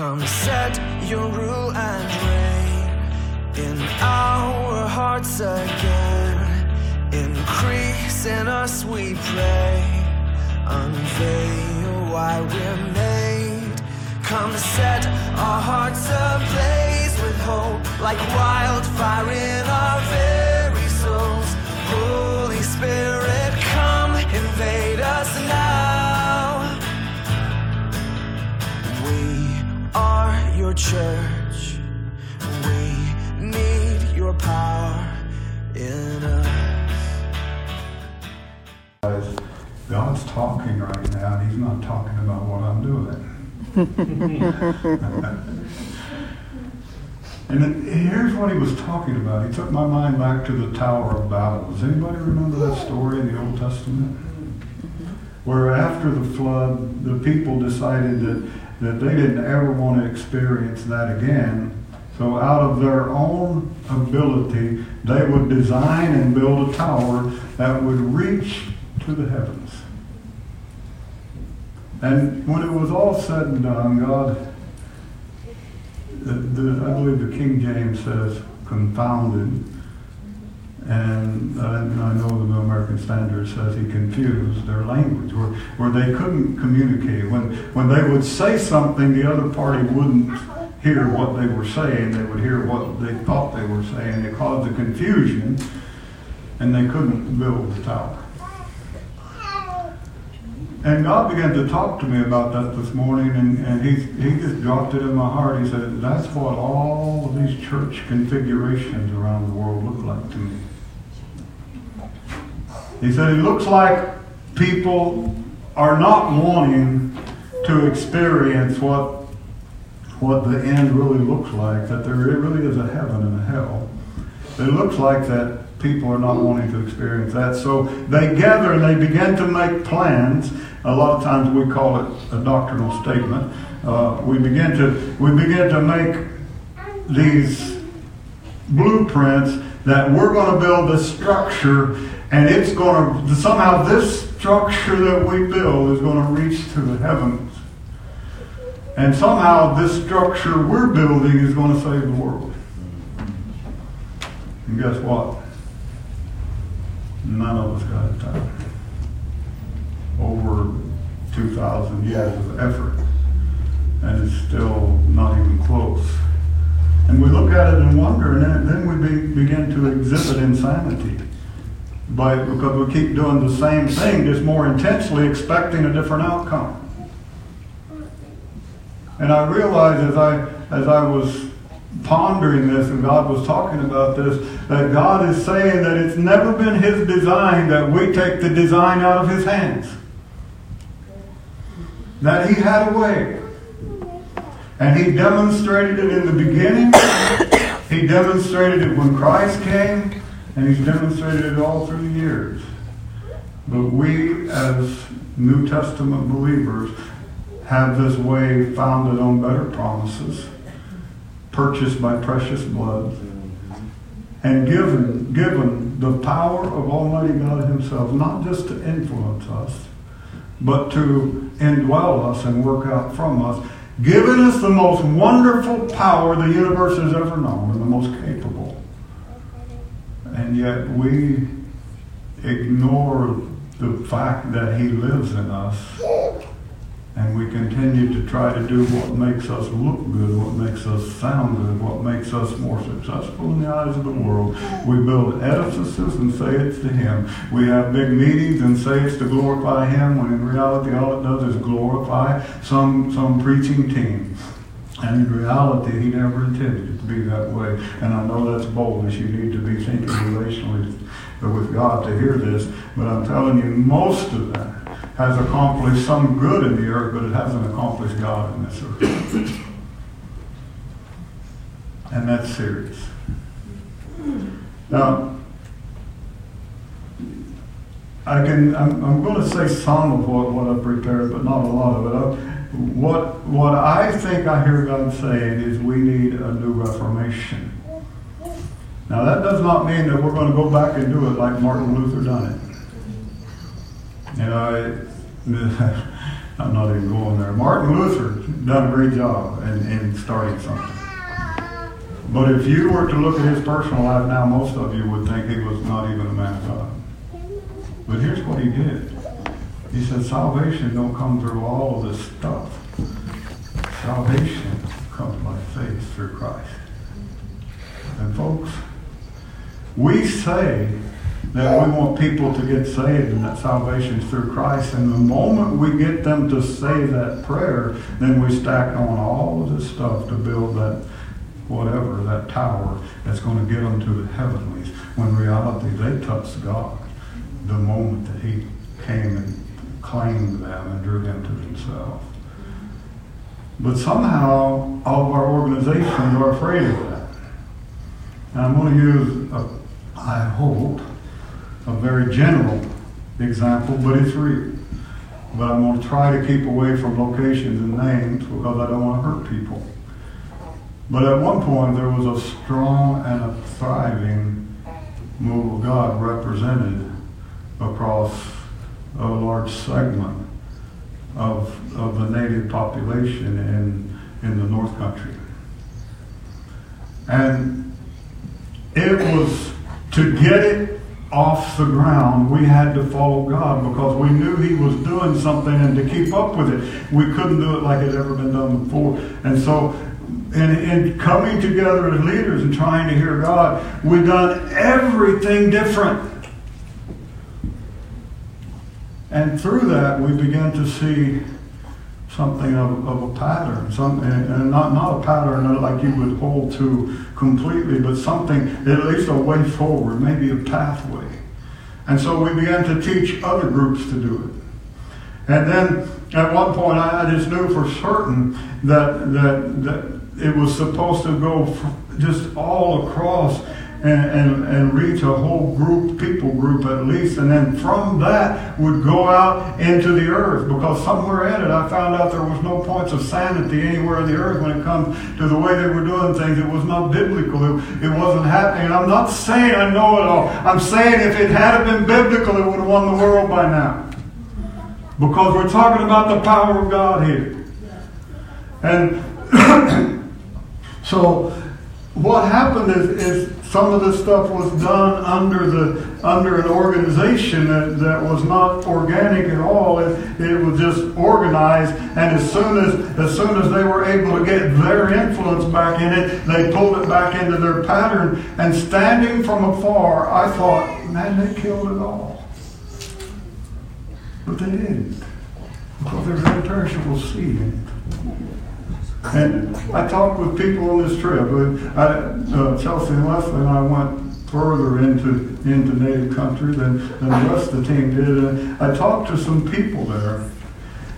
Come set your rule and reign in our hearts again. Increase in us, we pray. Unveil why we're made. Come set our hearts ablaze with hope, like wildfire in our very church. We need your power in us. God's talking right now, and He's not talking about what I'm doing. and here's what He was talking about. He took my mind back to the Tower of Babel. Does anybody remember that story in the Old Testament? Where after the flood, the people decided that, that they didn't ever want to experience that again. So, out of their own ability, they would design and build a tower that would reach to the heavens. And when it was all said and done, God, the, the, I believe the King James says confounded, and I, I know the American Standard says he confused their language, where, where they couldn't communicate. When, when they would say something, the other party wouldn't hear what they were saying. They would hear what they thought they were saying. It caused a confusion, and they couldn't build the tower. And God began to talk to me about that this morning, and, and he, he just dropped it in my heart. He said, That's what all of these church configurations around the world look like to me. He said, It looks like people are not wanting to experience what, what the end really looks like, that there really is a heaven and a hell. It looks like that people are not wanting to experience that. So they gather and they begin to make plans. A lot of times we call it a doctrinal statement. Uh, we begin to we begin to make these blueprints that we're going to build this structure, and it's going to somehow this structure that we build is going to reach to the heavens, and somehow this structure we're building is going to save the world. And guess what? None of us got it done. Over 2,000 years of effort, and it's still not even close. And we look at it and wonder, and then, then we be, begin to exhibit insanity. By, because we keep doing the same thing, just more intensely expecting a different outcome. And I realized as I, as I was pondering this and God was talking about this, that God is saying that it's never been His design that we take the design out of His hands. That He had a way. And He demonstrated it in the beginning. he demonstrated it when Christ came. And He's demonstrated it all through the years. But we, as New Testament believers, have this way founded on better promises purchased by precious blood, and given, given the power of Almighty God Himself, not just to influence us, but to indwell us and work out from us, giving us the most wonderful power the universe has ever known and the most capable. And yet we ignore the fact that He lives in us and we continue to try to do what makes us look good, what makes us sound good, what makes us more successful in the eyes of the world. We build edifices and say it's to Him. We have big meetings and say it's to glorify Him, when in reality all it does is glorify some, some preaching team. And in reality, he never intended it to be that way. And I know that's boldness. You need to be thinking relationally with God to hear this. But I'm telling you, most of that has accomplished some good in the earth, but it hasn't accomplished God in this earth. and that's serious. Now, I can, I'm, I'm going to say some of what, what I've prepared, but not a lot of it. I, what, what I think I hear God saying is we need a new reformation. Now, that does not mean that we're going to go back and do it like Martin Luther done it. You know, I'm not even going there. Martin Luther done a great job in, in starting something. But if you were to look at his personal life now, most of you would think he was not even a man of God. But here's what he did. He said, salvation don't come through all of this stuff. Salvation comes by faith through Christ. And folks, we say that we want people to get saved and that salvation is through Christ. And the moment we get them to say that prayer, then we stack on all of this stuff to build that whatever, that tower that's going to get them to the heavenlies. When reality, they touched God the moment that he came and claimed them and drew them to himself. But somehow, all of our organizations are afraid of that. And I'm going to use, a, I hope, a very general example, but it's real. But I'm going to try to keep away from locations and names because I don't want to hurt people. But at one point, there was a strong and a thriving move of God represented across a large segment of, of the native population in, in the North Country. And it was to get it off the ground, we had to follow God because we knew He was doing something and to keep up with it, we couldn't do it like it had ever been done before. And so, in, in coming together as leaders and trying to hear God, we've done everything different. And through that, we began to see something of, of a pattern, some, and, not, not a pattern like you would hold to completely, but something, at least a way forward, maybe a pathway. And so we began to teach other groups to do it. And then at one point, I just knew for certain that, that, that it was supposed to go just all across and, and, and reach a whole group, people group at least, and then from that would go out into the earth. Because somewhere in it, I found out there was no points of sanity anywhere in the earth when it comes to the way they were doing things. It was not biblical. It, it wasn't happening. And I'm not saying I know it all. I'm saying if it had been biblical, it would have won the world by now. Because we're talking about the power of God here. And so what happened is, is some of this stuff was done under the under an organization that, that was not organic at all. It, it was just organized, and as soon as as soon as they were able to get their influence back in it, they pulled it back into their pattern. And standing from afar, I thought, man, they killed it all. But they didn't, because there's imperishable seed in it. And I talked with people on this trip. I, uh, Chelsea and Leslie and I went further into into native country than, than the rest of the team did. And I talked to some people there.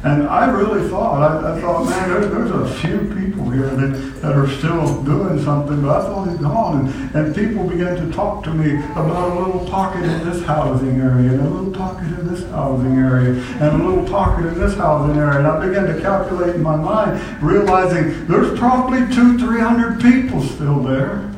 And I really thought, I, I thought, man, there, there's a few people here that, that are still doing something, but I thought he's gone. And, and people began to talk to me about a little pocket in this housing area, and a little pocket in this housing area, and a little pocket in this housing area. And I began to calculate in my mind, realizing there's probably two, three hundred people still there.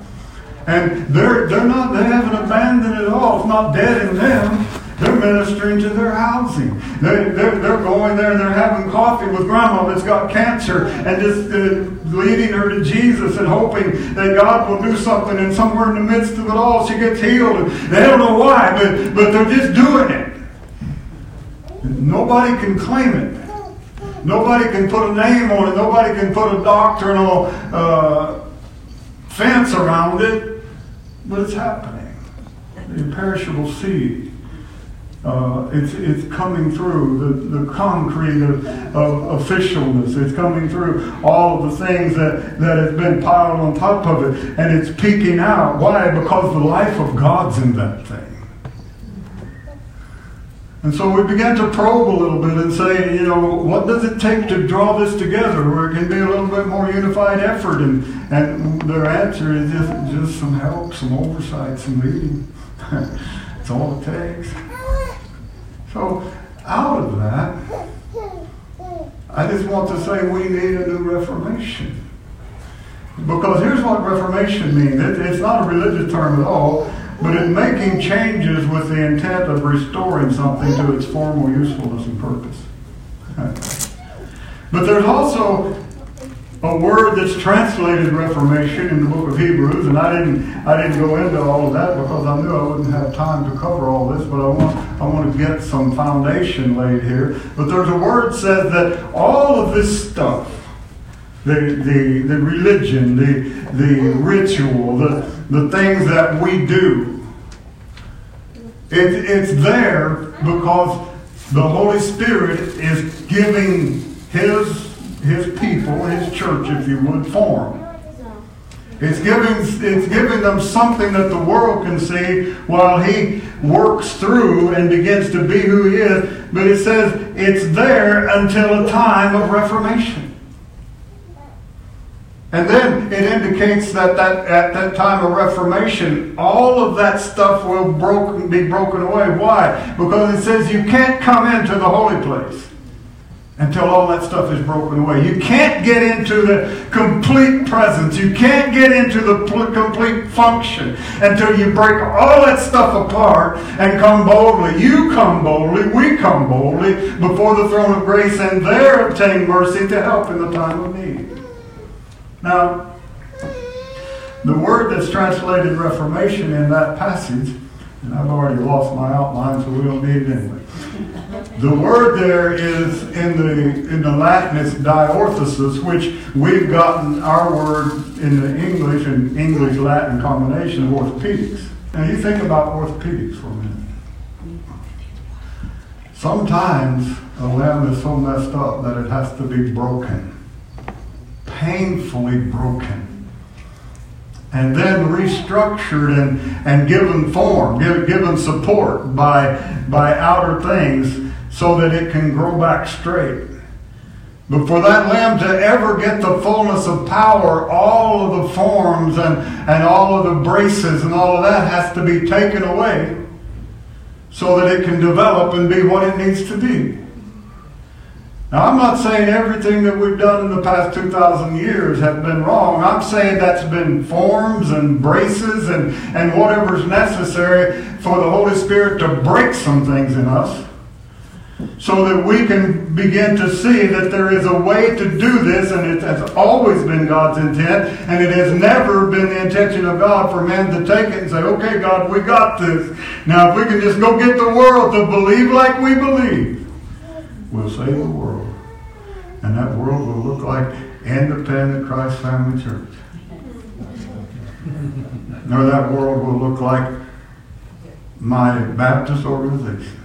And they're, they're not, they haven't abandoned it all. It's not dead in them. They're ministering to their housing. They, they're, they're going there and they're having coffee with grandma that's got cancer and just uh, leading her to Jesus and hoping that God will do something. And somewhere in the midst of it all, she gets healed. They don't know why, but, but they're just doing it. Nobody can claim it. Nobody can put a name on it. Nobody can put a doctrinal uh, fence around it. But it's happening. The imperishable seed. Uh, it's, it's coming through the, the concrete of, of officialness. It's coming through all of the things that, that has been piled on top of it. And it's peeking out. Why? Because the life of God's in that thing. And so we began to probe a little bit and say, you know, what does it take to draw this together where it can be a little bit more unified effort? And, and their answer is just, just some help, some oversight, some leading. That's all it takes. So out of that, I just want to say we need a new reformation. Because here's what reformation means. It, it's not a religious term at all, but it's making changes with the intent of restoring something to its former usefulness and purpose. But there's also a word that's translated Reformation in the book of Hebrews, and I didn't I didn't go into all of that because I knew I wouldn't have time to cover all this, but I want I want to get some foundation laid here. But there's a word says that all of this stuff, the the, the religion, the the ritual, the the things that we do, it, it's there because the Holy Spirit is giving His his people, his church, if you would, form. It's giving, it's giving them something that the world can see while he works through and begins to be who he is. But it says it's there until a time of reformation. And then it indicates that, that at that time of Reformation, all of that stuff will broken, be broken away. Why? Because it says you can't come into the holy place until all that stuff is broken away. You can't get into the complete presence. You can't get into the pl- complete function until you break all that stuff apart and come boldly. You come boldly, we come boldly before the throne of grace and there obtain mercy to help in the time of need. Now, the word that's translated reformation in that passage, I've already lost my outline, so we don't need it anyway. The word there is in the in the Latin it's diorthesis, which we've gotten our word in the English and English Latin combination of orthopedics. Now you think about orthopedics for a minute. Sometimes a limb is so messed up that it has to be broken, painfully broken and then restructured and, and given form, give, given support by, by outer things so that it can grow back straight. But for that limb to ever get the fullness of power, all of the forms and, and all of the braces and all of that has to be taken away so that it can develop and be what it needs to be. Now, I'm not saying everything that we've done in the past 2,000 years have been wrong. I'm saying that's been forms and braces and, and whatever's necessary for the Holy Spirit to break some things in us so that we can begin to see that there is a way to do this, and it has always been God's intent, and it has never been the intention of God for men to take it and say, okay, God, we got this. Now, if we can just go get the world to believe like we believe, we'll save the world. And that world will look like independent Christ Family Church. or that world will look like my Baptist organization.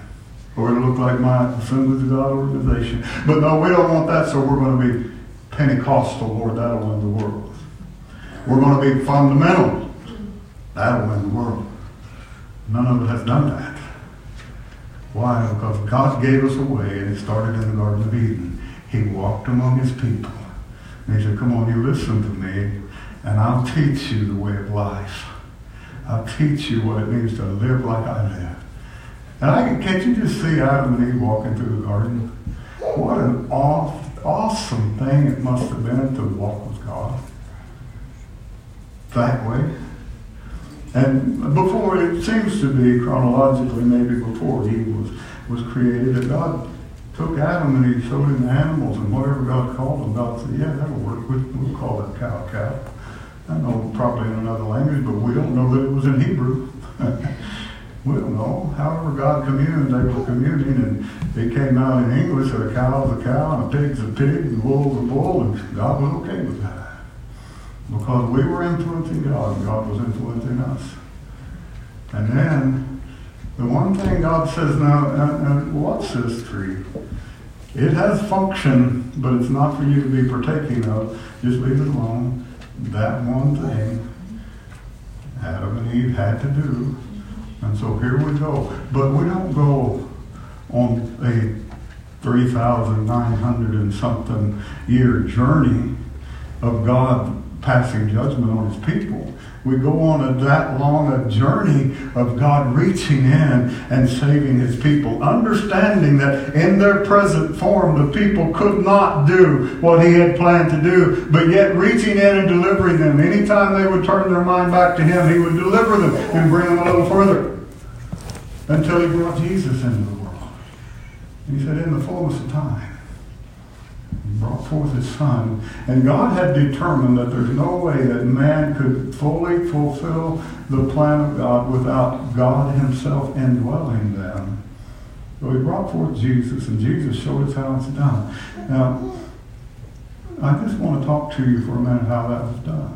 Or it'll look like my Assemblies of God organization. But no, we don't want that, so we're going to be Pentecostal, Lord. That'll win the world. We're going to be fundamental. That'll win the world. None of us has done that. Why? Because God gave us a way, and it started in the Garden of Eden. He walked among his people. And he said, Come on, you listen to me, and I'll teach you the way of life. I'll teach you what it means to live like I live. And I can, can't you just see Adam and Eve walking through the garden? What an awesome thing it must have been to walk with God that way. And before, it seems to be chronologically, maybe before he was, was created, that God took Adam and he showed him the animals and whatever God called them. God said, yeah, that'll work. We'll, we'll call that cow cow. I know probably in another language, but we don't know that it was in Hebrew. we don't know. However God communed, they were communing, and it came out in English that a cow is a cow, and a pig's a pig, and bull's a bull, and God was okay with that. Because we were influencing God and God was influencing us. And then the one thing God says now, and, and what's this tree? It has function, but it's not for you to be partaking of. Just leave it alone. That one thing Adam and Eve had to do. And so here we go. But we don't go on a 3,900 and something year journey of God passing judgment on his people. We go on a, that long a journey of God reaching in and saving his people, understanding that in their present form the people could not do what he had planned to do, but yet reaching in and delivering them. Anytime they would turn their mind back to him, he would deliver them and bring them a little further until he brought Jesus into the world. he said, in the fullness of time, brought forth his son. And God had determined that there's no way that man could fully fulfill the plan of God without God himself indwelling them. So he brought forth Jesus, and Jesus showed us how it's done. Now, I just want to talk to you for a minute how that was done.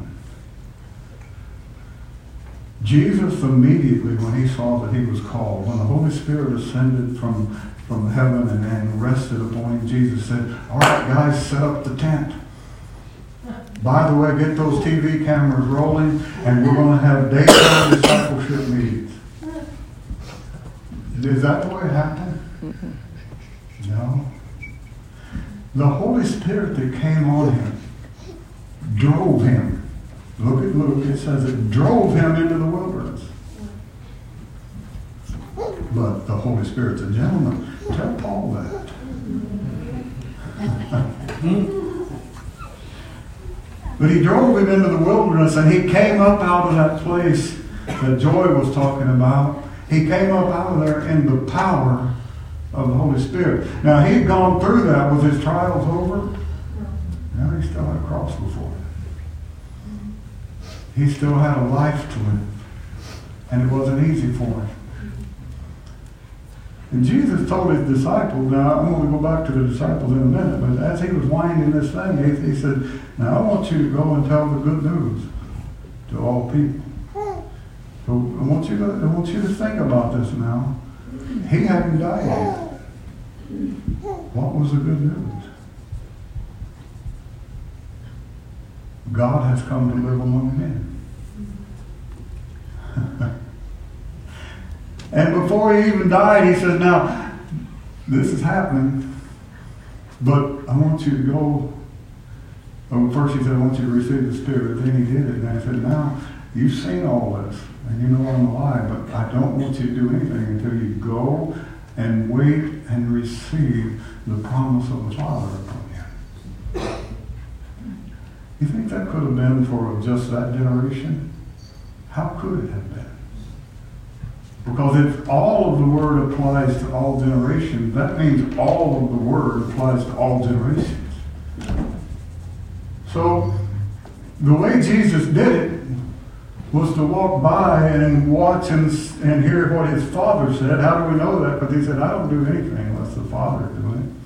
Jesus immediately, when he saw that he was called, when the Holy Spirit ascended from, from heaven and, and rested upon him, Jesus said, All right, guys, set up the tent. By the way, get those TV cameras rolling, and we're going to have daytime discipleship meetings. Is that the way it happened? Mm-hmm. No. The Holy Spirit that came on him drove him Look at Luke, it says it drove him into the wilderness. But the Holy Spirit's a gentleman. Tell Paul that. but he drove him into the wilderness and he came up out of that place that Joy was talking about. He came up out of there in the power of the Holy Spirit. Now he'd gone through that. with his trials over? Now he still had a cross before him. He still had a life to live. And it wasn't easy for him. And Jesus told his disciples, now I'm going to go back to the disciples in a minute, but as he was winding this thing, he, he said, now I want you to go and tell the good news to all people. So I want you to, I want you to think about this now. He hadn't died yet. What was the good news? God has come to live among men. and before he even died, he said, Now, this is happening, but I want you to go. Well, first he said, I want you to receive the Spirit. Then he did it. And I said, Now, you've seen all this, and you know I'm alive, but I don't want you to do anything until you go and wait and receive the promise of the Father upon you. You think that could have been for just that generation? How could it have been? Because if all of the word applies to all generations, that means all of the word applies to all generations. So the way Jesus did it was to walk by and watch and, and hear what his father said. How do we know that? But he said, I don't do anything unless the Father doing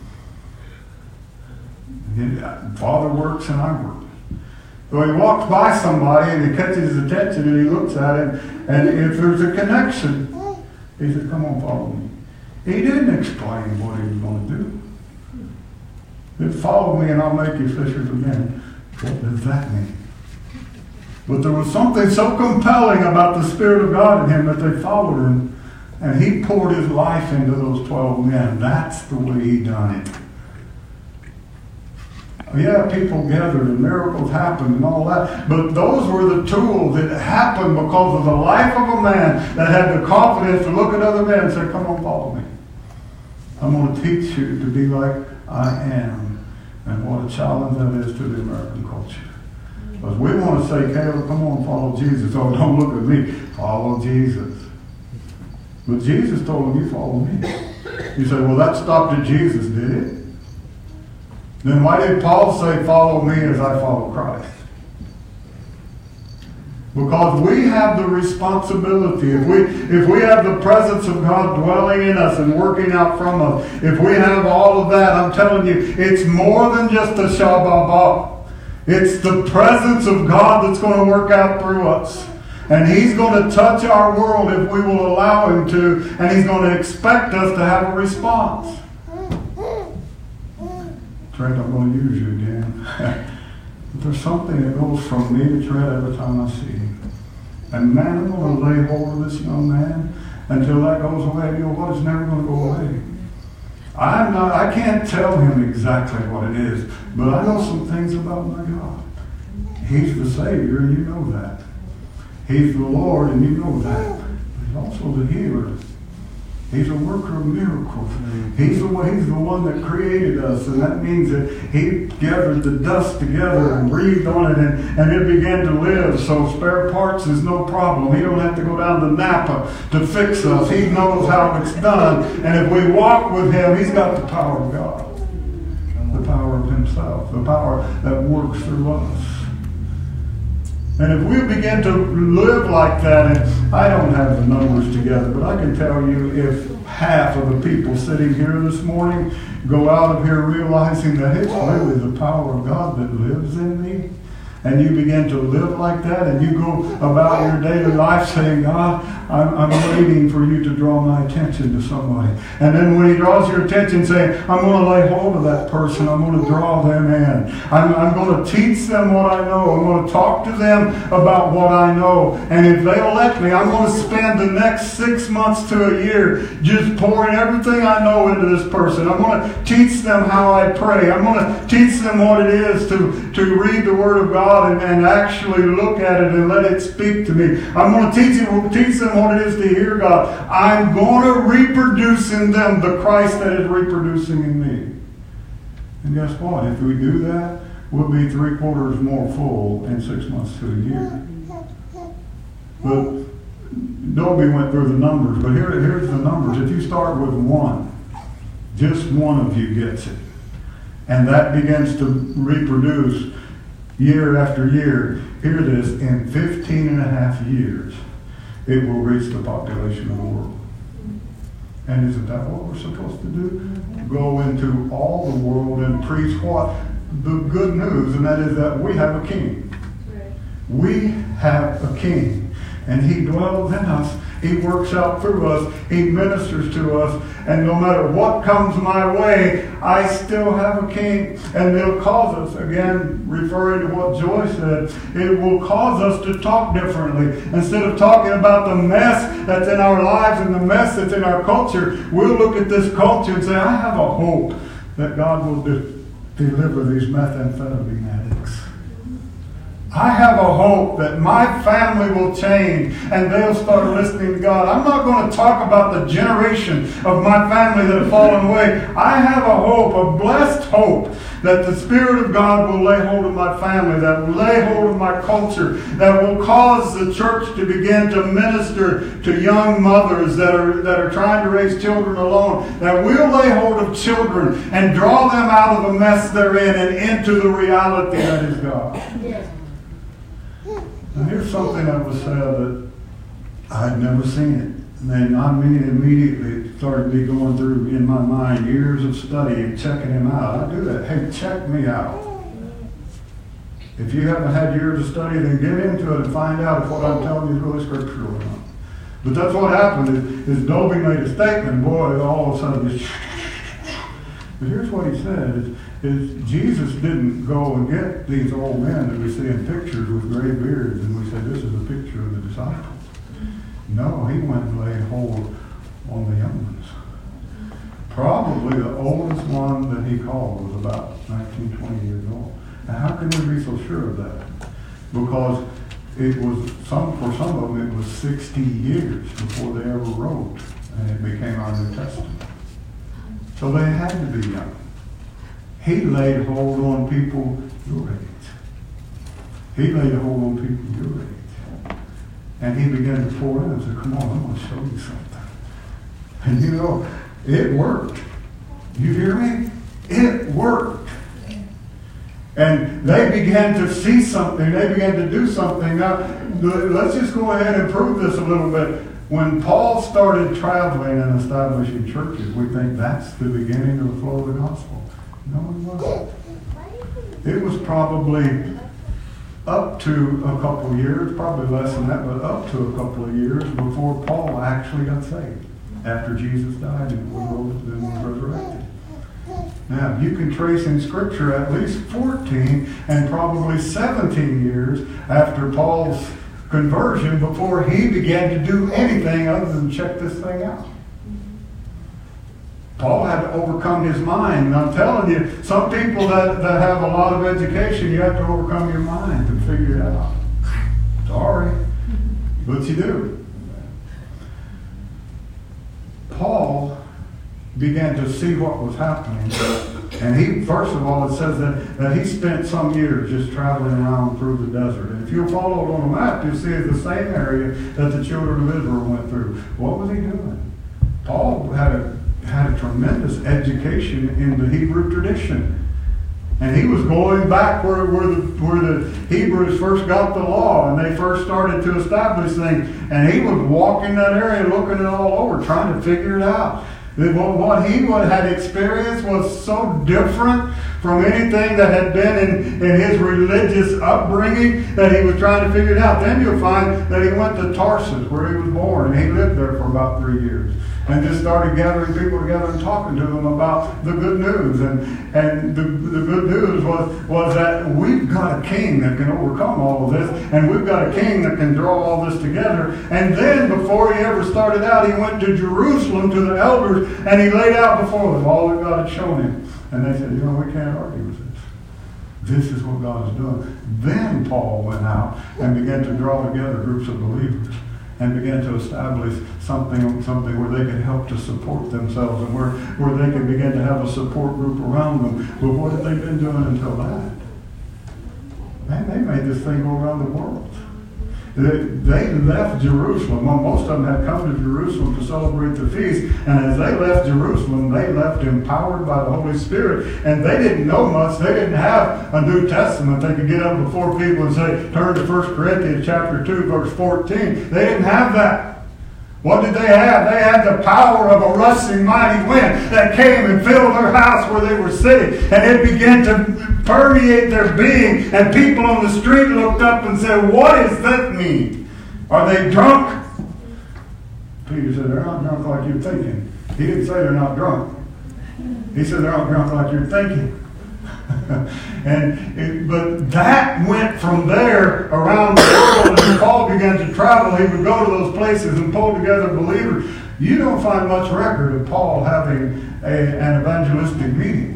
it. Father works and I work. So he walks by somebody and he catches his attention and he looks at it, and if there's a connection, he says, Come on, follow me. He didn't explain what he was going to do. He follow me and I'll make you fishers of men. What does that mean? But there was something so compelling about the Spirit of God in him that they followed him. And he poured his life into those 12 men. That's the way he done it. Yeah, people gathered and miracles happened and all that. But those were the tools that happened because of the life of a man that had the confidence to look at other men and say, Come on, follow me. I'm going to teach you to be like I am. And what a challenge that is to the American culture. Because we want to say, Caleb, come on, follow Jesus. Oh, don't look at me. Follow Jesus. But Jesus told him, You follow me. You say, Well, that stopped at Jesus, did it? Then why did Paul say, Follow me as I follow Christ? Because we have the responsibility. If we, if we have the presence of God dwelling in us and working out from us, if we have all of that, I'm telling you, it's more than just a Shabbat. It's the presence of God that's going to work out through us. And He's going to touch our world if we will allow Him to, and He's going to expect us to have a response. Trent, I'm going to use you again. there's something that goes from me to Trent every time I see him. And man, I'm going to lay hold of this young man until that goes away. You know what? It's never going to go away. I'm not, I can't tell him exactly what it is, but I know some things about my God. He's the Savior, and you know that. He's the Lord, and you know that. He's also the healer. He's a worker of miracles. He's the, he's the one that created us, and that means that He gathered the dust together and breathed on it, and, and it began to live. So spare parts is no problem. He don't have to go down to Napa to fix us. He knows how it's done, and if we walk with Him, He's got the power of God, the power power of himself, the power that works through us. And if we begin to live like that, and I don't have the numbers together, but I can tell you if half of the people sitting here this morning go out of here realizing that it's really the power of God that lives in me, and you begin to live like that, and you go about your daily life saying, God, I'm, I'm waiting for you to draw my attention to somebody. And then when he draws your attention, say, I'm going to lay hold of that person. I'm going to draw them in. I'm, I'm going to teach them what I know. I'm going to talk to them about what I know. And if they'll let me, I'm going to spend the next six months to a year just pouring everything I know into this person. I'm going to teach them how I pray. I'm going to teach them what it is to, to read the Word of God and, and actually look at it and let it speak to me. I'm going to teach, teach them what it is to hear God. I'm going to reproduce in them the Christ that is reproducing in me. And guess what? If we do that, we'll be three quarters more full in six months to a year. But Dobie went through the numbers, but here, here's the numbers. If you start with one, just one of you gets it. And that begins to reproduce year after year. Here it is, in 15 and a half years, it will reach the population of the world. And isn't that what we're supposed to do? Go into all the world and preach what? The good news, and that is that we have a king. We have a king, and he dwells in us he works out through us. He ministers to us. And no matter what comes my way, I still have a king. And it'll cause us, again, referring to what Joy said, it will cause us to talk differently. Instead of talking about the mess that's in our lives and the mess that's in our culture, we'll look at this culture and say, I have a hope that God will de- deliver these methamphetamine addicts. I have a hope that my family will change and they'll start listening to God. I'm not going to talk about the generation of my family that have fallen away. I have a hope, a blessed hope, that the Spirit of God will lay hold of my family, that will lay hold of my culture, that will cause the church to begin to minister to young mothers that are, that are trying to raise children alone, that we'll lay hold of children and draw them out of the mess they're in and into the reality that is God. Yes. And here's something that was said that I'd never seen it. And then I mean, immediately started me going through in my mind years of study and checking him out. I do that. Hey, check me out. If you haven't had years of study, then get into it and find out if what I'm telling you is really scriptural or not. But that's what happened is, is Dobie made a statement, boy, all of a sudden but here's what he said is, is Jesus didn't go and get these old men that we see in pictures with gray beards and we say this is a picture of the disciples. No, he went and laid hold on the young ones. Probably the oldest one that he called was about 19, 20 years old. Now how can we be so sure of that? Because it was some for some of them it was 60 years before they ever wrote and it became our New Testament. So they had to be young. He laid hold on people your age. He laid hold on people your age. And he began to pour in and said, come on, I'm going to show you something. And you know, it worked. You hear me? It worked. And they began to see something. They began to do something. Now, let's just go ahead and prove this a little bit. When Paul started traveling and establishing churches, we think that's the beginning of the flow of the gospel. No, it wasn't. It was probably up to a couple of years, probably less than that, but up to a couple of years before Paul actually got saved after Jesus died and was, resurrected. Now, you can trace in Scripture at least 14 and probably 17 years after Paul's conversion before he began to do anything other than check this thing out. Paul had to overcome his mind. And I'm telling you, some people that, that have a lot of education, you have to overcome your mind to figure it out. Sorry, but you do. Paul began to see what was happening. And he, first of all, it says that, that he spent some years just traveling around through the desert. And if you follow it on the map, you'll see the same area that the children of Israel went through. What was he doing? Paul had a, had a tremendous education in the Hebrew tradition. And he was going back where, where, the, where the Hebrews first got the law and they first started to establish things. And he was walking that area looking it all over, trying to figure it out. What he had experienced was so different from anything that had been in, in his religious upbringing that he was trying to figure it out. Then you'll find that he went to Tarsus, where he was born, and he lived there for about three years and just started gathering people together and talking to them about the good news. And, and the, the good news was, was that we've got a king that can overcome all of this, and we've got a king that can draw all this together. And then, before he ever started out, he went to Jerusalem to the elders, and he laid out before them all that God had shown him. And they said, you know, we can't argue with this. This is what God is doing. Then Paul went out and began to draw together groups of believers and began to establish something, something where they could help to support themselves and where, where they could begin to have a support group around them. But what had they been doing until that? Man, they made this thing go around the world. They left Jerusalem. Well, most of them had come to Jerusalem to celebrate the feast. And as they left Jerusalem, they left empowered by the Holy Spirit. And they didn't know much. They didn't have a New Testament. They could get up before people and say, turn to 1 Corinthians chapter 2, verse 14. They didn't have that. What did they have? They had the power of a rushing mighty wind that came and filled their house where they were sitting. And it began to permeate their being. And people on the street looked up and said, What does that mean? Are they drunk? Peter said, They're not drunk like you're thinking. He didn't say they're not drunk. He said they're not drunk like you're thinking. and it, but that went from there around the world. As Paul began to travel, he would go to those places and pull together believers. You don't find much record of Paul having a, an evangelistic meeting.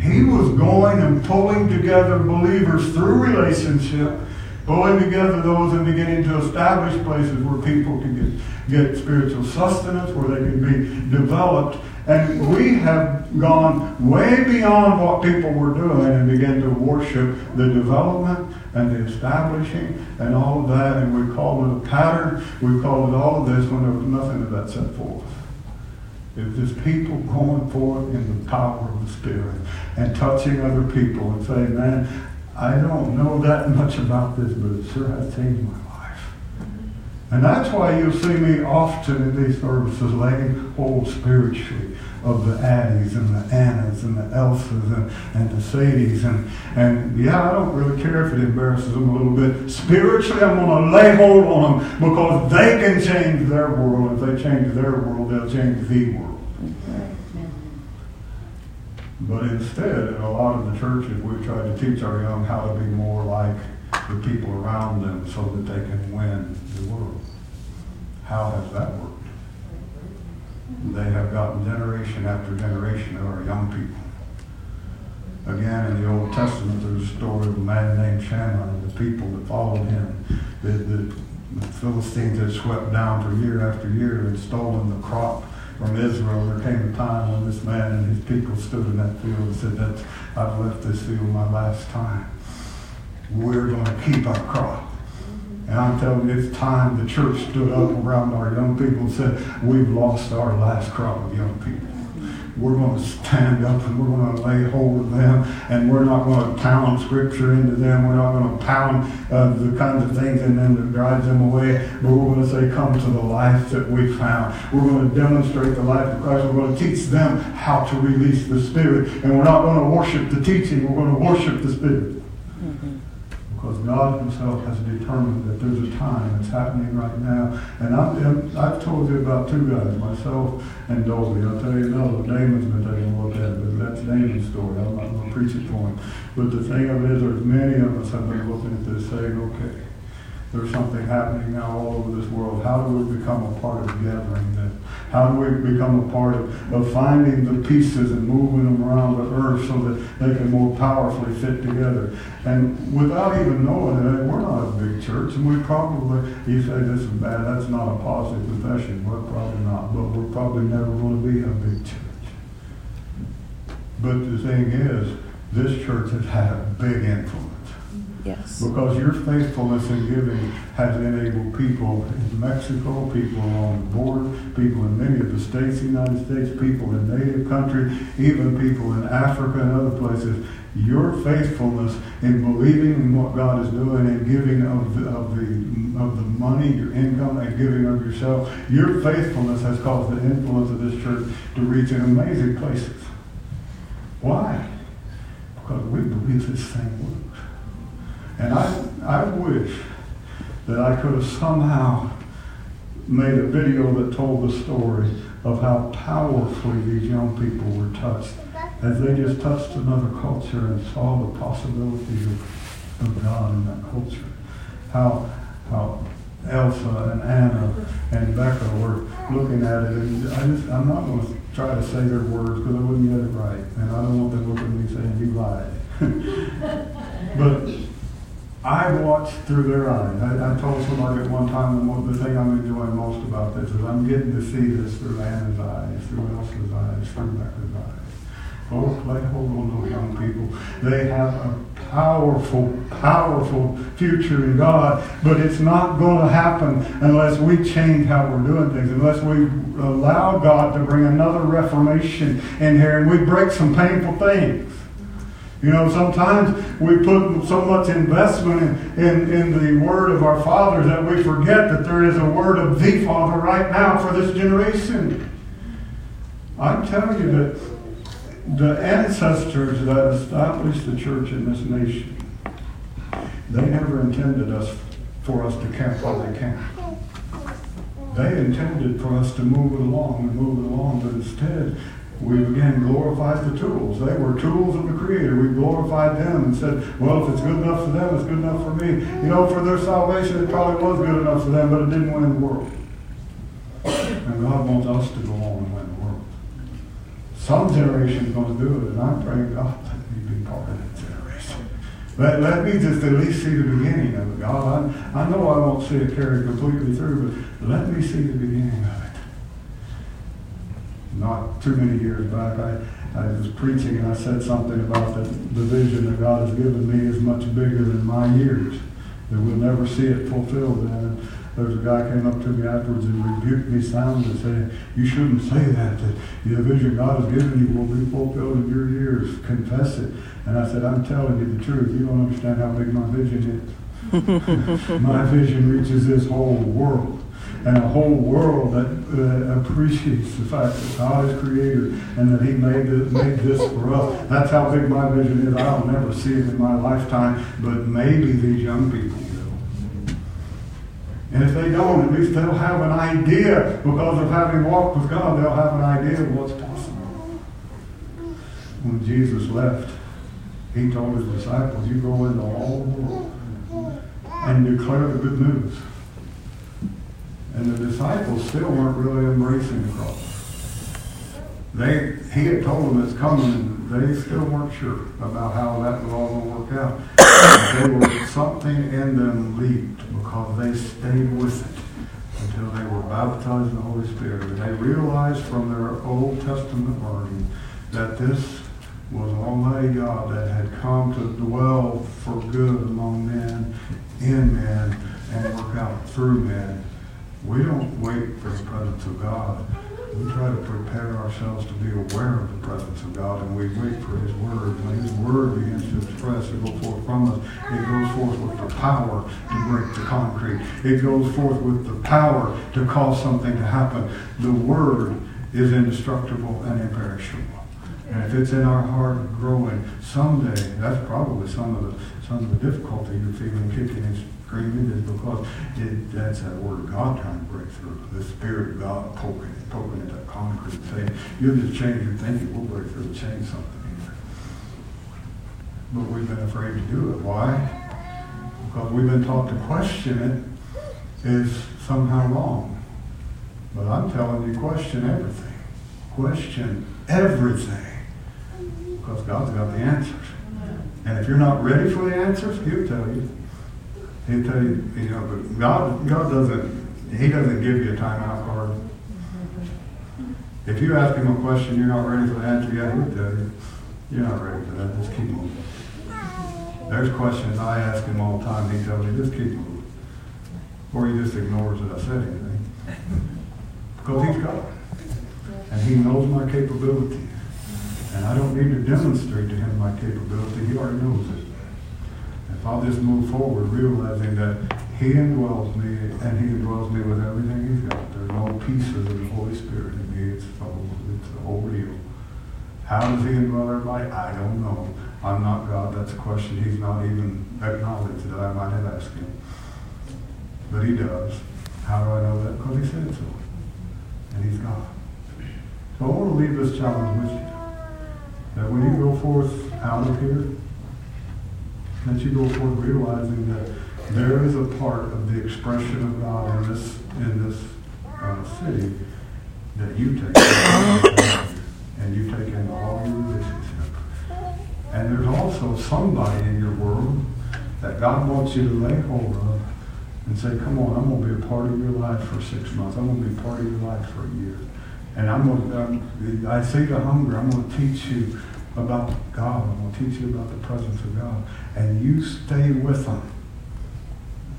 He was going and pulling together believers through relationship, pulling together those and beginning to establish places where people can get, get spiritual sustenance, where they can be developed and we have gone way beyond what people were doing and began to worship the development and the establishing and all of that. And we called it a pattern. We called it all of this when there was nothing of that set forth. It was just people going forth in the power of the Spirit and touching other people and saying, man, I don't know that much about this, but it sure has changed my life. And that's why you'll see me often in these services laying hold spiritually of the Addies and the Annas and the Elsas and, and the Sadies. And, and yeah, I don't really care if it embarrasses them a little bit. Spiritually, I'm going to lay hold on them because they can change their world. If they change their world, they'll change the world. But instead, in a lot of the churches, we've tried to teach our young how to be more like the people around them so that they can win the world. How has that worked? They have gotten generation after generation of our young people. Again, in the Old Testament, there's a story of a man named Shammah and the people that followed him. The, the, the Philistines had swept down for year after year and stolen the crop from Israel. There came a time when this man and his people stood in that field and said, That's, I've left this field my last time. We're going to keep our crop. And I'm telling you, it's time the church stood up around our young people and said, we've lost our last crop of young people. We're going to stand up and we're going to lay hold of them and we're not going to pound scripture into them. We're not going to pound uh, the kinds of things in them that drives them away. But we're going to say, come to the life that we found. We're going to demonstrate the life of Christ. We're going to teach them how to release the Spirit. And we're not going to worship the teaching. We're going to worship the Spirit. Because God Himself has determined that there's a time that's happening right now. And I've, I've told you about two guys, myself and Dobie. I'll tell you another. Damon's been taking a look at it, but that's Damon's story. I'm not going to preach it for him. But the thing of it is, there's many of us have been looking at this saying, okay, there's something happening now all over this world. How do we become a part of the gathering? How do we become a part of, of finding the pieces and moving them around the earth so that they can more powerfully fit together? And without even knowing it, we're not a big church, and we probably, you say this is bad, that's not a positive confession. We're probably not, but we're probably never going to be a big church. But the thing is, this church has had a big influence Yes. Because your faithfulness in giving has enabled people in Mexico, people along the border, people in many of the states of the United States, people in native countries, even people in Africa and other places. Your faithfulness in believing in what God is doing and giving of the, of the, of the money, your income, and giving of yourself, your faithfulness has caused the influence of this church to reach in amazing places. Why? Because we believe this thing works. And I, I wish that I could have somehow made a video that told the story of how powerfully these young people were touched as they just touched another culture and saw the possibilities of, of God in that culture. How, how Elsa and Anna and Becca were looking at it. And I just, I'm not going to try to say their words because I wouldn't get it right. And I don't want them looking at me saying, you lied. but I watched through their eyes. I, I told somebody at one time the, the thing I'm enjoying most about this is I'm getting to see this through Anna's eyes, through Elsa's eyes, through Becca's eyes. Oh, play hold on those young people. They have a powerful, powerful future in God, but it's not going to happen unless we change how we're doing things, unless we allow God to bring another reformation in here and we break some painful things. You know, sometimes we put so much investment in, in, in, the word of our fathers that we forget that there is a word of the Father right now for this generation. I'm telling you that the ancestors that established the church in this nation, they never intended us for us to camp while they camp. They intended for us to move it along and move it along, but instead we again glorified the tools. They were tools of the Creator. We glorified them and said, well, if it's good enough for them, it's good enough for me. You know, for their salvation, it probably was good enough for them, but it didn't win the world. And God wants us to go on and win the world. Some generation is going to do it, and I pray, God, let me be part of that generation. Let, let me just at least see the beginning of it, God. I, I know I won't see it carried completely through, but let me see the beginning of it not too many years back, I, I was preaching and I said something about that the vision that God has given me is much bigger than my years. That we'll never see it fulfilled. And there's a guy came up to me afterwards and rebuked me soundly and said, you shouldn't say that, that the vision God has given you will be fulfilled in your years. Confess it. And I said, I'm telling you the truth. You don't understand how big my vision is. my vision reaches this whole world and a whole world that uh, appreciates the fact that God is creator and that he made made this for us. That's how big my vision is. I'll never see it in my lifetime, but maybe these young people will. And if they don't, at least they'll have an idea because of having walked with God, they'll have an idea of what's possible. When Jesus left, he told his disciples, you go into all the world and declare the good news. And the disciples still weren't really embracing the cross. They, he had told them it's coming, and they still weren't sure about how that was all going to work out. they were, something in them leaped because they stayed with it until they were baptized in the Holy Spirit. And they realized from their Old Testament learning that this was Almighty God that had come to dwell for good among men, in men, and work out through men we don't wait for the presence of God. We try to prepare ourselves to be aware of the presence of God, and we wait for His Word. When His Word begins to express and go forth from us, it goes forth with the power to break the concrete. It goes forth with the power to cause something to happen. The Word is indestructible and imperishable. And if it's in our heart growing, someday, that's probably some of the some of the difficulty you're feeling kicking and screaming is because it, that's that word of God trying to break through. The Spirit of God poking, poking at that concrete, saying, you'll just change your thinking, we'll break through and change something here. But we've been afraid to do it. Why? Because we've been taught to question it is somehow wrong. But I'm telling you, question everything. Question everything. Because God's got the answers. And if you're not ready for the answers, He'll tell you. He'll tell you, you know, but God, God doesn't, He doesn't give you a timeout card. If you ask Him a question, you're not ready for the answer yet, He'll tell you, you're not ready for that. Just keep moving. There's questions I ask him all the time. He tells me, just keep moving. Or he just ignores that I said anything. Because he's God. And he knows my capability. And I don't need to demonstrate to him my capability. He already knows it. I'll just move forward realizing that he indwells me and he indwells me with everything he's got. There's no pieces of the Holy Spirit in me. It's the whole, it's the whole deal. How does he indwell everybody? I don't know. I'm not God. That's a question he's not even acknowledged that I might have asked him. But he does. How do I know that? Because he said so. And he's God. So I want to leave this challenge with you. That when you go forth out of here, that you go forth realizing that there is a part of the expression of God in this in this uh, city that you take and you take into all your relationship. And there's also somebody in your world that God wants you to lay hold of and say, come on, I'm going to be a part of your life for six months. I'm going to be a part of your life for a year. And I'm going to, I see the hunger. I'm going to teach you about God. I'm going to teach you about the presence of God. And you stay with them,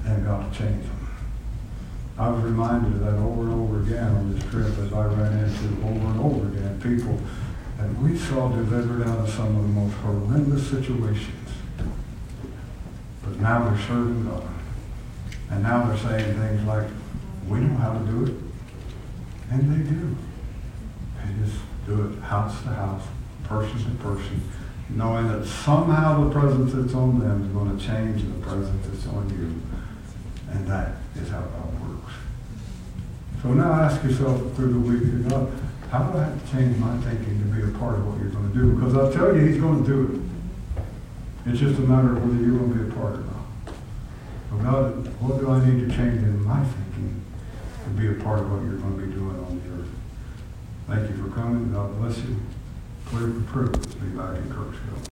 and God will change them. I was reminded of that over and over again on this trip as I ran into over and over again people that we saw delivered out of some of the most horrendous situations. But now they're serving God. And now they're saying things like, we know how to do it. And they do. They just do it house to house, person to person, knowing that somehow the presence that's on them is going to change the presence that's on you. And that is how God works. So now ask yourself through the week, God, how do I have to change my thinking to be a part of what you're going to do? Because I'll tell you, he's going to do it. It's just a matter of whether you're going to be a part or not. So God, what do I need to change in my thinking to be a part of what you're going to be doing on the earth? Thank you for coming. God bless you. Privilege to be back in Kirksville.